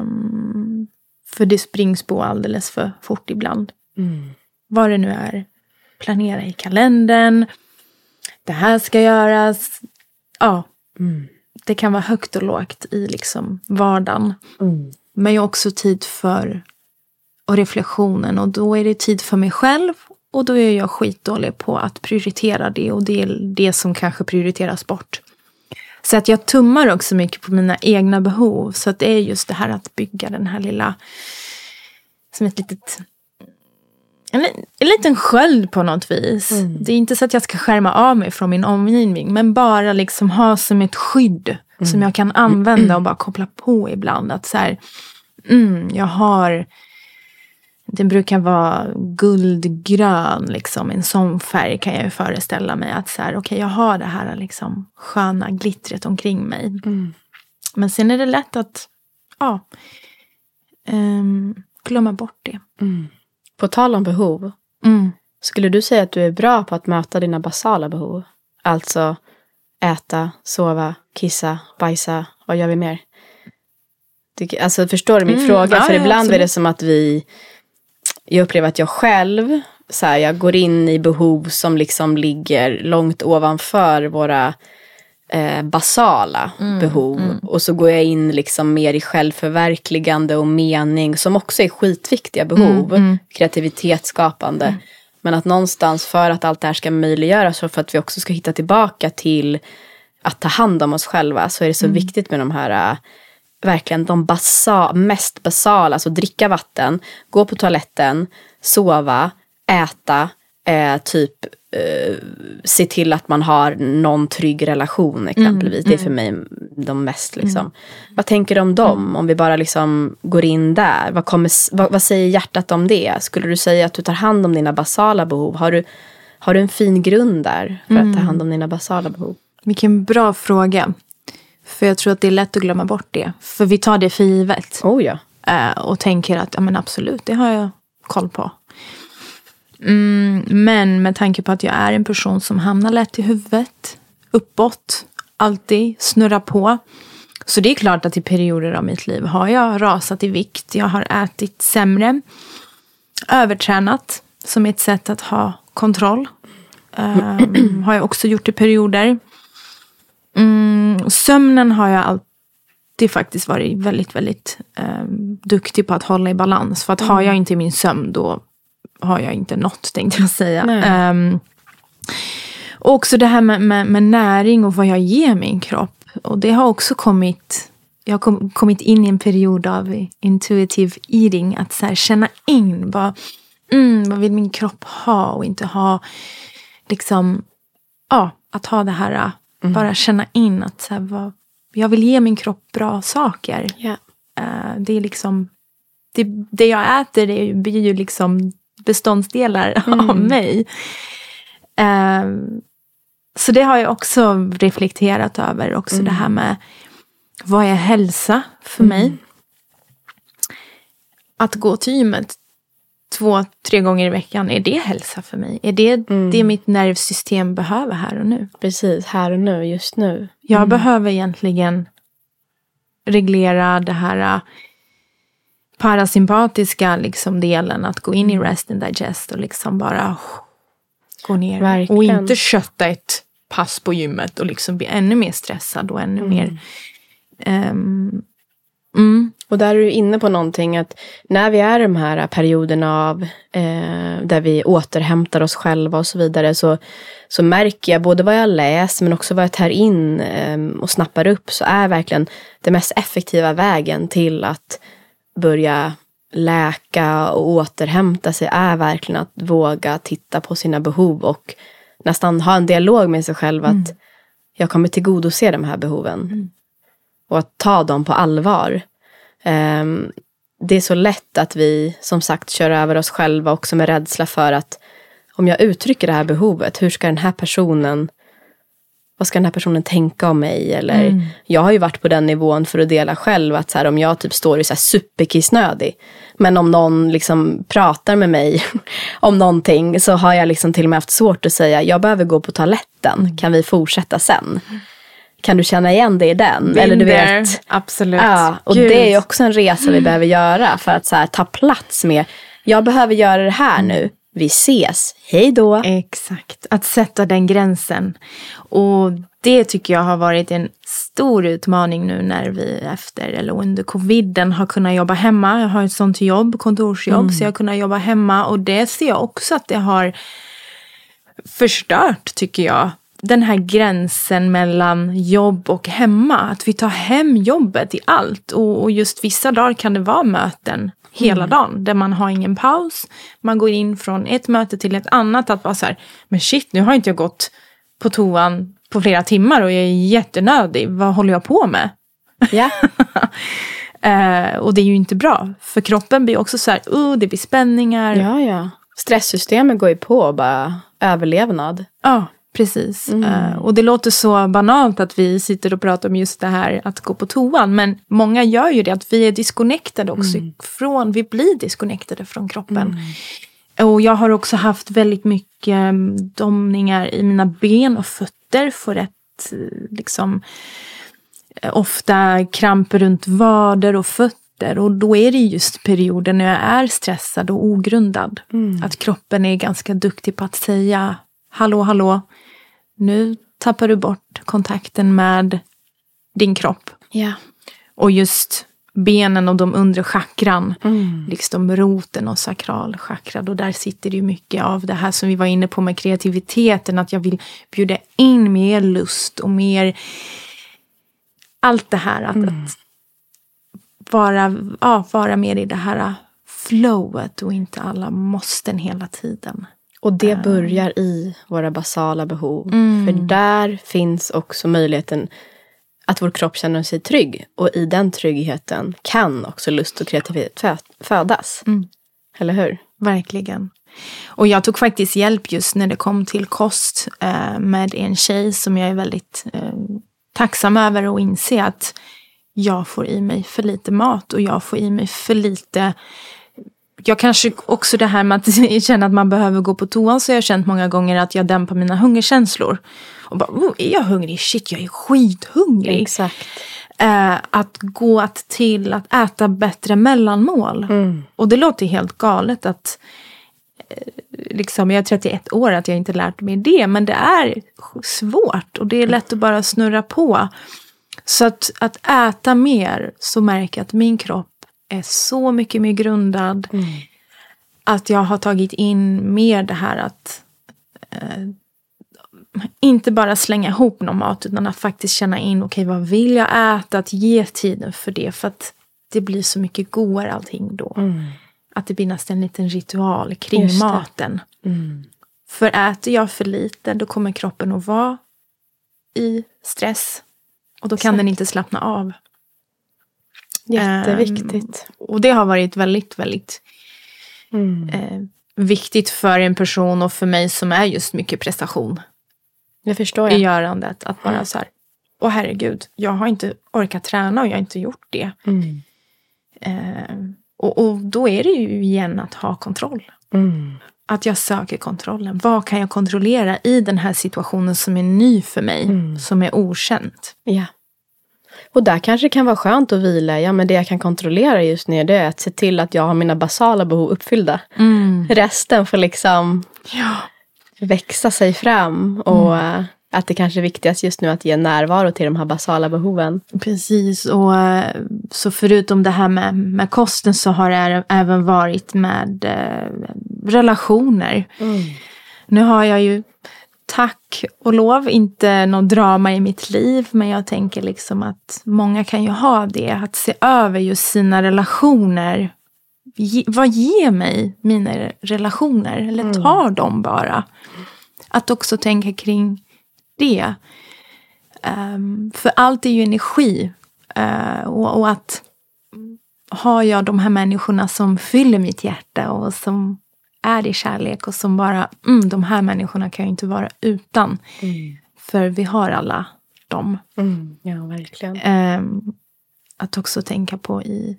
Um, för det springs på alldeles för fort ibland. Mm. Vad det nu är. Planera i kalendern. Det här ska göras. Ja. Mm. Det kan vara högt och lågt i liksom vardagen. Mm. Men jag har också tid för och reflektionen. Och då är det tid för mig själv och då är jag skitdålig på att prioritera det och det är det som kanske prioriteras bort. Så att jag tummar också mycket på mina egna behov. Så att det är just det här att bygga den här lilla, som ett litet en, en liten sköld på något vis. Mm. Det är inte så att jag ska skärma av mig från min omgivning. Men bara liksom ha som ett skydd. Mm. Som jag kan använda och bara koppla på ibland. Att så här, mm, jag har den brukar vara guldgrön, liksom. en sån färg kan jag ju föreställa mig. Att så här, okay, jag har det här liksom, sköna glittret omkring mig. Mm. Men sen är det lätt att ja, um, glömma bort det. Mm. På tal om behov. Mm. Skulle du säga att du är bra på att möta dina basala behov? Alltså äta, sova, kissa, bajsa. Vad gör vi mer? Alltså förstår du min mm, fråga? Ja, För ibland absolut. är det som att vi jag upplever att jag själv, så här, jag går in i behov som liksom ligger långt ovanför våra eh, basala mm, behov. Mm. Och så går jag in liksom mer i självförverkligande och mening som också är skitviktiga behov. Mm, mm. kreativitet, skapande. Mm. Men att någonstans för att allt det här ska möjliggöras och för att vi också ska hitta tillbaka till att ta hand om oss själva så är det så mm. viktigt med de här verkligen de basa, mest basala, alltså dricka vatten, gå på toaletten, sova, äta, eh, typ eh, se till att man har någon trygg relation exempelvis. Mm, det är för mm. mig de mest liksom. Mm. Vad tänker du om dem? Mm. Om vi bara liksom går in där. Vad, kommer, vad, vad, säger hjärtat om det? Skulle du säga att du tar hand om dina basala behov? Har du, har du en fin grund där för att ta mm. hand om dina basala behov? Vilken bra fråga. För jag tror att det är lätt att glömma bort det. För vi tar det för givet. Oh ja. Uh, och tänker att ja, men absolut, det har jag koll på. Mm, men med tanke på att jag är en person som hamnar lätt i huvudet, uppåt, alltid, snurrar på. Så det är klart att i perioder av mitt liv har jag rasat i vikt. Jag har ätit sämre. Övertränat som ett sätt att ha kontroll. Um, har jag också gjort i perioder. Mm, sömnen har jag alltid faktiskt varit väldigt, väldigt eh, duktig på att hålla i balans. För att mm. har jag inte min sömn då har jag inte något tänkte jag säga. Um, Och också det här med, med, med, näring och vad jag ger min kropp. Och det har också kommit, jag har kom, kommit in i en period av intuitive eating. Att så här, känna in vad, mm, vad vill min kropp ha och inte ha. Liksom, ja, att ha det här, mm. bara känna in att så här, vad, jag vill ge min kropp bra saker. Yeah. Uh, det är liksom, det, det jag äter det blir ju liksom beståndsdelar mm. av mig. Um, så det har jag också reflekterat över. Också mm. det här med vad är hälsa för mig? Mm. Att gå till gymmet två, tre gånger i veckan, är det hälsa för mig? Är det mm. det mitt nervsystem behöver här och nu? Precis, här och nu, just nu. Jag mm. behöver egentligen reglera det här parasympatiska liksom delen, att gå in i mm. rest and digest och liksom bara gå ner. Verkligen. Och inte kötta ett pass på gymmet och liksom bli ännu mer stressad och ännu mm. mer um, mm. Och där är du inne på någonting att när vi är i de här perioderna av eh, där vi återhämtar oss själva och så vidare så, så märker jag både vad jag läser men också vad jag tar in eh, och snappar upp så är verkligen den mest effektiva vägen till att börja läka och återhämta sig är verkligen att våga titta på sina behov och nästan ha en dialog med sig själv att mm. jag kommer tillgodose de här behoven. Mm. Och att ta dem på allvar. Um, det är så lätt att vi som sagt kör över oss själva också med rädsla för att om jag uttrycker det här behovet, hur ska den här personen vad ska den här personen tänka om mig? Eller, mm. Jag har ju varit på den nivån för att dela själv. Att så här, om jag typ står i så här superkissnödig. Men om någon liksom pratar med mig om någonting. Så har jag liksom till och med haft svårt att säga. Jag behöver gå på toaletten. Mm. Kan vi fortsätta sen? Kan du känna igen dig i den? Eller du vet. Absolut. Ja, och Gud. det är också en resa vi behöver göra. För att så här, ta plats med. Jag behöver göra det här nu vi ses, hej då. Exakt, att sätta den gränsen. Och det tycker jag har varit en stor utmaning nu när vi efter eller under coviden har kunnat jobba hemma. Jag har ett sånt jobb, kontorsjobb, mm. så jag har kunnat jobba hemma. Och det ser jag också att det har förstört, tycker jag. Den här gränsen mellan jobb och hemma. Att vi tar hem jobbet i allt. Och, och just vissa dagar kan det vara möten hela mm. dagen. Där man har ingen paus. Man går in från ett möte till ett annat. Att vara så här, men shit, nu har inte jag gått på toan på flera timmar och jag är jättenödig. Vad håller jag på med? Ja. uh, och det är ju inte bra. För kroppen blir också så här, uh, det blir spänningar. Ja, ja. Stresssystemet går ju på bara överlevnad. Ja. Precis. Mm. Uh, och det låter så banalt att vi sitter och pratar om just det här att gå på toan. Men många gör ju det, att vi är disconnectade också mm. från, vi blir disconnectade från kroppen. Mm. Och jag har också haft väldigt mycket mm, domningar i mina ben och fötter. Får rätt, liksom, eh, ofta kramp runt vader och fötter. Och då är det just perioder när jag är stressad och ogrundad. Mm. Att kroppen är ganska duktig på att säga hallå, hallå, nu tappar du bort kontakten med din kropp. Ja. Och just benen och de undre chakran, mm. liksom roten och sakralchakran. Och där sitter det ju mycket av det här som vi var inne på med kreativiteten, att jag vill bjuda in mer lust och mer allt det här. Att, mm. att vara, ja, vara mer i det här flowet och inte alla måsten hela tiden. Och det börjar i våra basala behov. Mm. För där finns också möjligheten att vår kropp känner sig trygg. Och i den tryggheten kan också lust och kreativitet födas. Mm. Eller hur? Verkligen. Och jag tog faktiskt hjälp just när det kom till kost eh, med en tjej som jag är väldigt eh, tacksam över och inse att jag får i mig för lite mat och jag får i mig för lite jag kanske också det här med att känna att man behöver gå på toan så har jag känt många gånger att jag dämpar mina hungerkänslor. Och bara, oh, är jag hungrig? Shit, jag är skithungrig. Exakt. Eh, att gå att till att äta bättre mellanmål. Mm. Och det låter helt galet att eh, liksom, jag är 31 år att jag inte lärt mig det. Men det är svårt och det är lätt att bara snurra på. Så att, att äta mer så märker jag att min kropp är så mycket mer grundad. Mm. Att jag har tagit in mer det här att eh, inte bara slänga ihop någon mat utan att faktiskt känna in, okej okay, vad vill jag äta? Att ge tiden för det. För att det blir så mycket godare allting då. Mm. Att det blir nästan en liten ritual kring maten. Mm. För äter jag för lite då kommer kroppen att vara i stress. Och då kan Exakt. den inte slappna av. Jätteviktigt. Och det har varit väldigt, väldigt Mm. eh, viktigt för en person och för mig som är just mycket prestation Det förstår i jag. görandet. Att bara så här, åh herregud, jag har inte orkat träna och jag har inte gjort det. Mm. Eh, och, och då är det ju igen att ha kontroll. Mm. Att jag söker kontrollen. Vad kan jag kontrollera i den här situationen som är ny för mig? Mm. Som är okänt. Ja. Och där kanske det kan vara skönt att vila. Ja, men det jag kan kontrollera just nu det är att se till att jag har mina basala behov uppfyllda. Resten får liksom Ja. växa sig fram. Och eh, att det kanske är viktigast just nu att ge närvaro till de här basala behoven. Precis. Och, eh, så förutom det här med, med kosten så har det även varit med eh, relationer. Nu har jag ju tack och lov inte något drama i mitt liv. Men jag tänker liksom att många kan ju ha det. Att se över just sina relationer. Ge, vad ger mig mina relationer? Eller tar de bara? Att också tänka kring det. Ehm, för allt är ju energi. Eh, och, och att har jag de här människorna som fyller mitt hjärta och som är i kärlek och som bara, mm, de här människorna kan jag inte vara utan. För vi har alla dem. Ja, verkligen. Ehm, att också tänka på i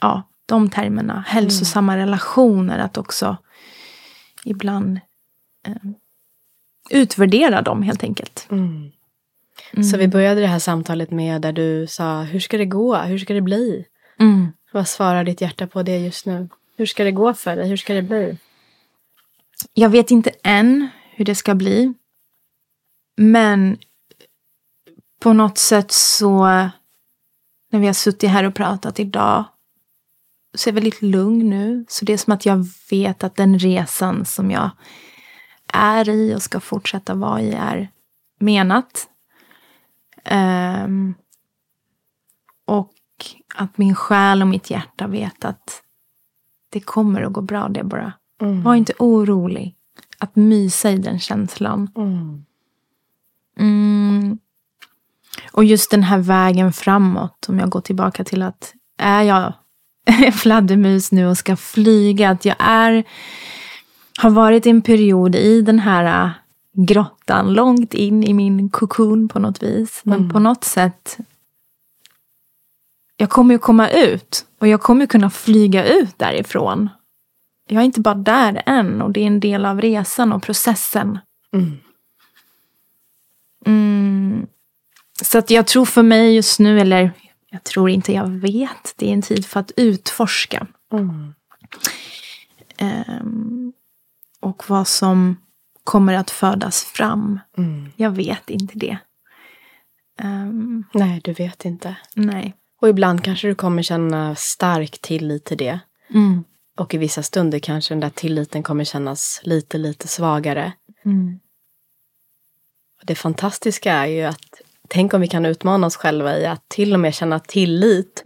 ja, de termerna. Hälsosamma relationer. Att också ibland ehm, utvärdera dem helt enkelt. Mm. Så vi började det här samtalet med där du sa, hur ska det gå? Hur ska det bli? Mm. Vad svarar ditt hjärta på det just nu? Hur ska det gå för dig? Hur ska det bli? Jag vet inte än hur det ska bli. Men på något sätt så, när vi har suttit här och pratat idag, så är jag väldigt lugn nu. Så det är som att jag vet att den resan som jag är i och ska fortsätta vara i är menat. Um, och att min själ och mitt hjärta vet att det kommer att gå bra, det bara. Var inte orolig. Att mysa i den känslan. Mm. Mm. Och just den här vägen framåt, om jag går tillbaka till att är jag fladdermus nu och ska flyga, att jag är, har varit i en period i den här äh, grottan, långt in i min kokon på något vis. Men på något sätt, jag kommer ju komma ut och jag kommer kunna flyga ut därifrån. Jag är inte bara där än och det är en del av resan och processen. Mm. Mm. Så att jag tror för mig just nu, eller jag tror inte, jag vet. Det är en tid för att utforska. Mm. Ehm, och vad som kommer att födas fram. Mm. Jag vet inte det. Ehm, Nej, du vet inte. nej. Och ibland kanske du kommer känna stark tillit till det. Mm. Och i vissa stunder kanske den där tilliten kommer kännas lite, lite svagare. Mm. Det fantastiska är ju att tänk om vi kan utmana oss själva i att till och med känna tillit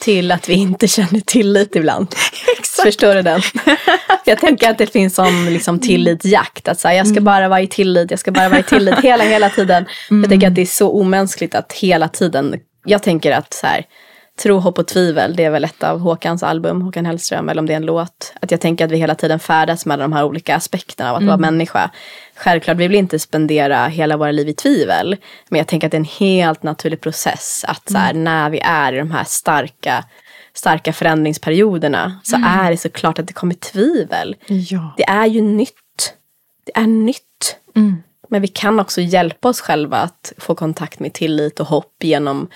till att vi inte känner tillit ibland. Förstår du den? jag tänker att det finns som liksom tillitsjakt. Att så här, jag ska bara vara i tillit, jag ska bara vara i tillit hela, hela tiden. Jag tänker att det är så omänskligt att hela tiden, jag tänker att så här, Tro, hopp och tvivel, det är väl ett av Håkans album, Håkan Hellström, eller om det är en låt. Att jag tänker att vi hela tiden färdas med de här olika aspekterna av att vara människa. Självklart, vi vill inte spendera hela våra liv i tvivel. Men jag tänker att det är en helt naturlig process att så här, när vi är i de här starka, starka förändringsperioderna så är det såklart att det kommer tvivel. Ja. Det är ju nytt. Det är nytt. Men vi kan också hjälpa oss själva att få kontakt med tillit och hopp genom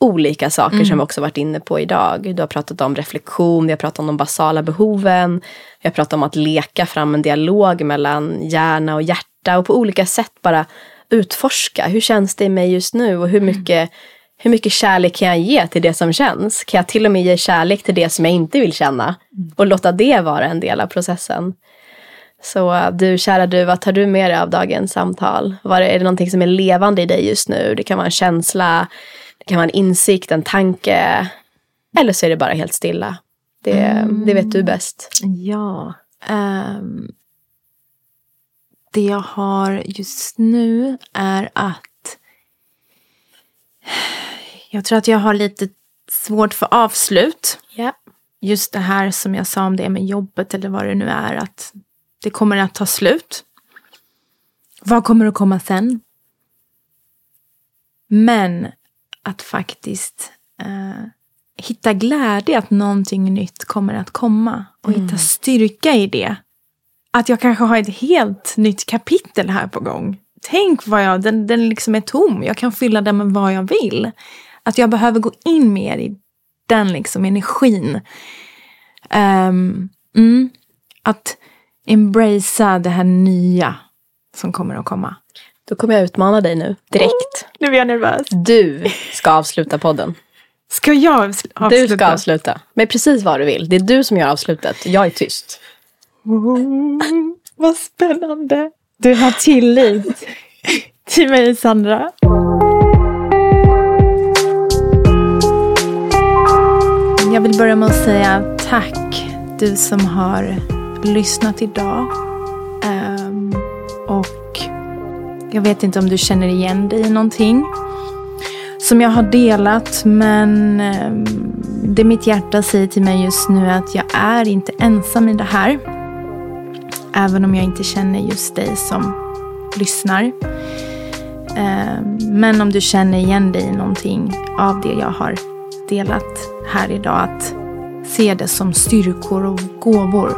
olika saker som vi också varit inne på idag. Du har pratat om reflektion, vi har pratat om de basala behoven. Vi har pratat om att leka fram en dialog mellan hjärna och hjärta och på olika sätt bara utforska. Hur känns det i mig just nu och hur mycket, hur mycket kärlek kan jag ge till det som känns? Kan jag till och med ge kärlek till det som jag inte vill känna? Och låta det vara en del av processen. Så du, kära du, vad tar du med dig av dagens samtal? Var är det någonting som är levande i dig just nu? Det kan vara en känsla, det kan vara en insikt, en tanke. Eller så är det bara helt stilla. Det, mm. det vet du bäst. Ja. Um, det jag har just nu är att jag tror att jag har lite svårt för avslut. Yeah. Just det här som jag sa om det med jobbet eller vad det nu är. Att det kommer att ta slut. Vad kommer att komma sen? Men att faktiskt eh, hitta glädje att någonting nytt kommer att komma. Och mm. hitta styrka i det. Att jag kanske har ett helt nytt kapitel här på gång. Tänk vad jag, den, den liksom är tom. Jag kan fylla den med vad jag vill. Att jag behöver gå in mer i den liksom energin. Um, mm, att embracea det här nya som kommer att komma. Då kommer jag utmana dig nu, direkt. Oh, nu är jag nervös. Du ska avsluta podden. Ska jag avsluta? Du ska avsluta. Med precis vad du vill. Det är du som gör avslutet. Jag är tyst. Oh, vad spännande. Du har tillit till mig, Sandra. Jag vill börja med att säga tack du som har lyssnat idag. Um, och jag vet inte om du känner igen dig i någonting som jag har delat. Men um, det mitt hjärta säger till mig just nu är att jag är inte ensam i det här. Även om jag inte känner just dig som lyssnar. Ehm, men om du känner igen dig i någonting av det jag har delat här idag. Att se det som styrkor och gåvor.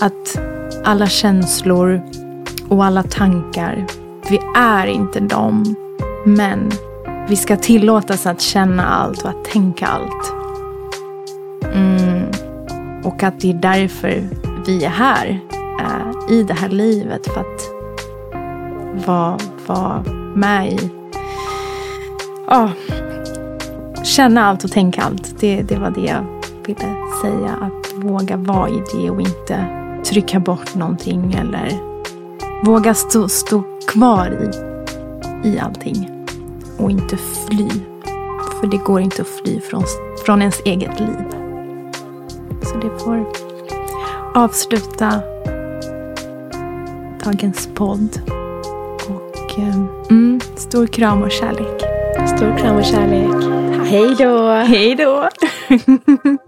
Att alla känslor och alla tankar, vi är inte dem. Men vi ska tillåtas att känna allt och att tänka allt. Mm. Och att det är därför vi är här äh, i det här livet. För att vara, vara med i... Oh, känna allt och tänka allt. Det, det var det jag ville säga. Att våga vara i det och inte trycka bort någonting eller våga stå, stå kvar i, i allting. Och inte fly. För det går inte att fly från, från ens eget liv. Så det får avsluta dagens podd. Och eh, mm, stor kram och kärlek. Stor kram och kärlek. Hej då! Hej då!